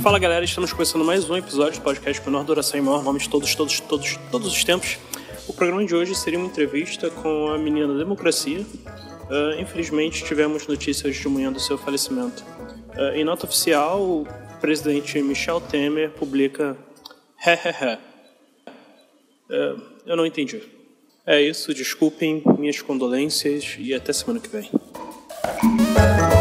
Fala galera, estamos começando mais um episódio do podcast menor duração e maior nome de todos, todos, todos, todos os tempos. O programa de hoje seria uma entrevista com a menina da democracia. Uh, infelizmente tivemos notícias de manhã do seu falecimento. Uh, em nota oficial, o presidente Michel Temer publica. Uh, eu não entendi. É isso, desculpem minhas condolências e até semana que vem. Thank you.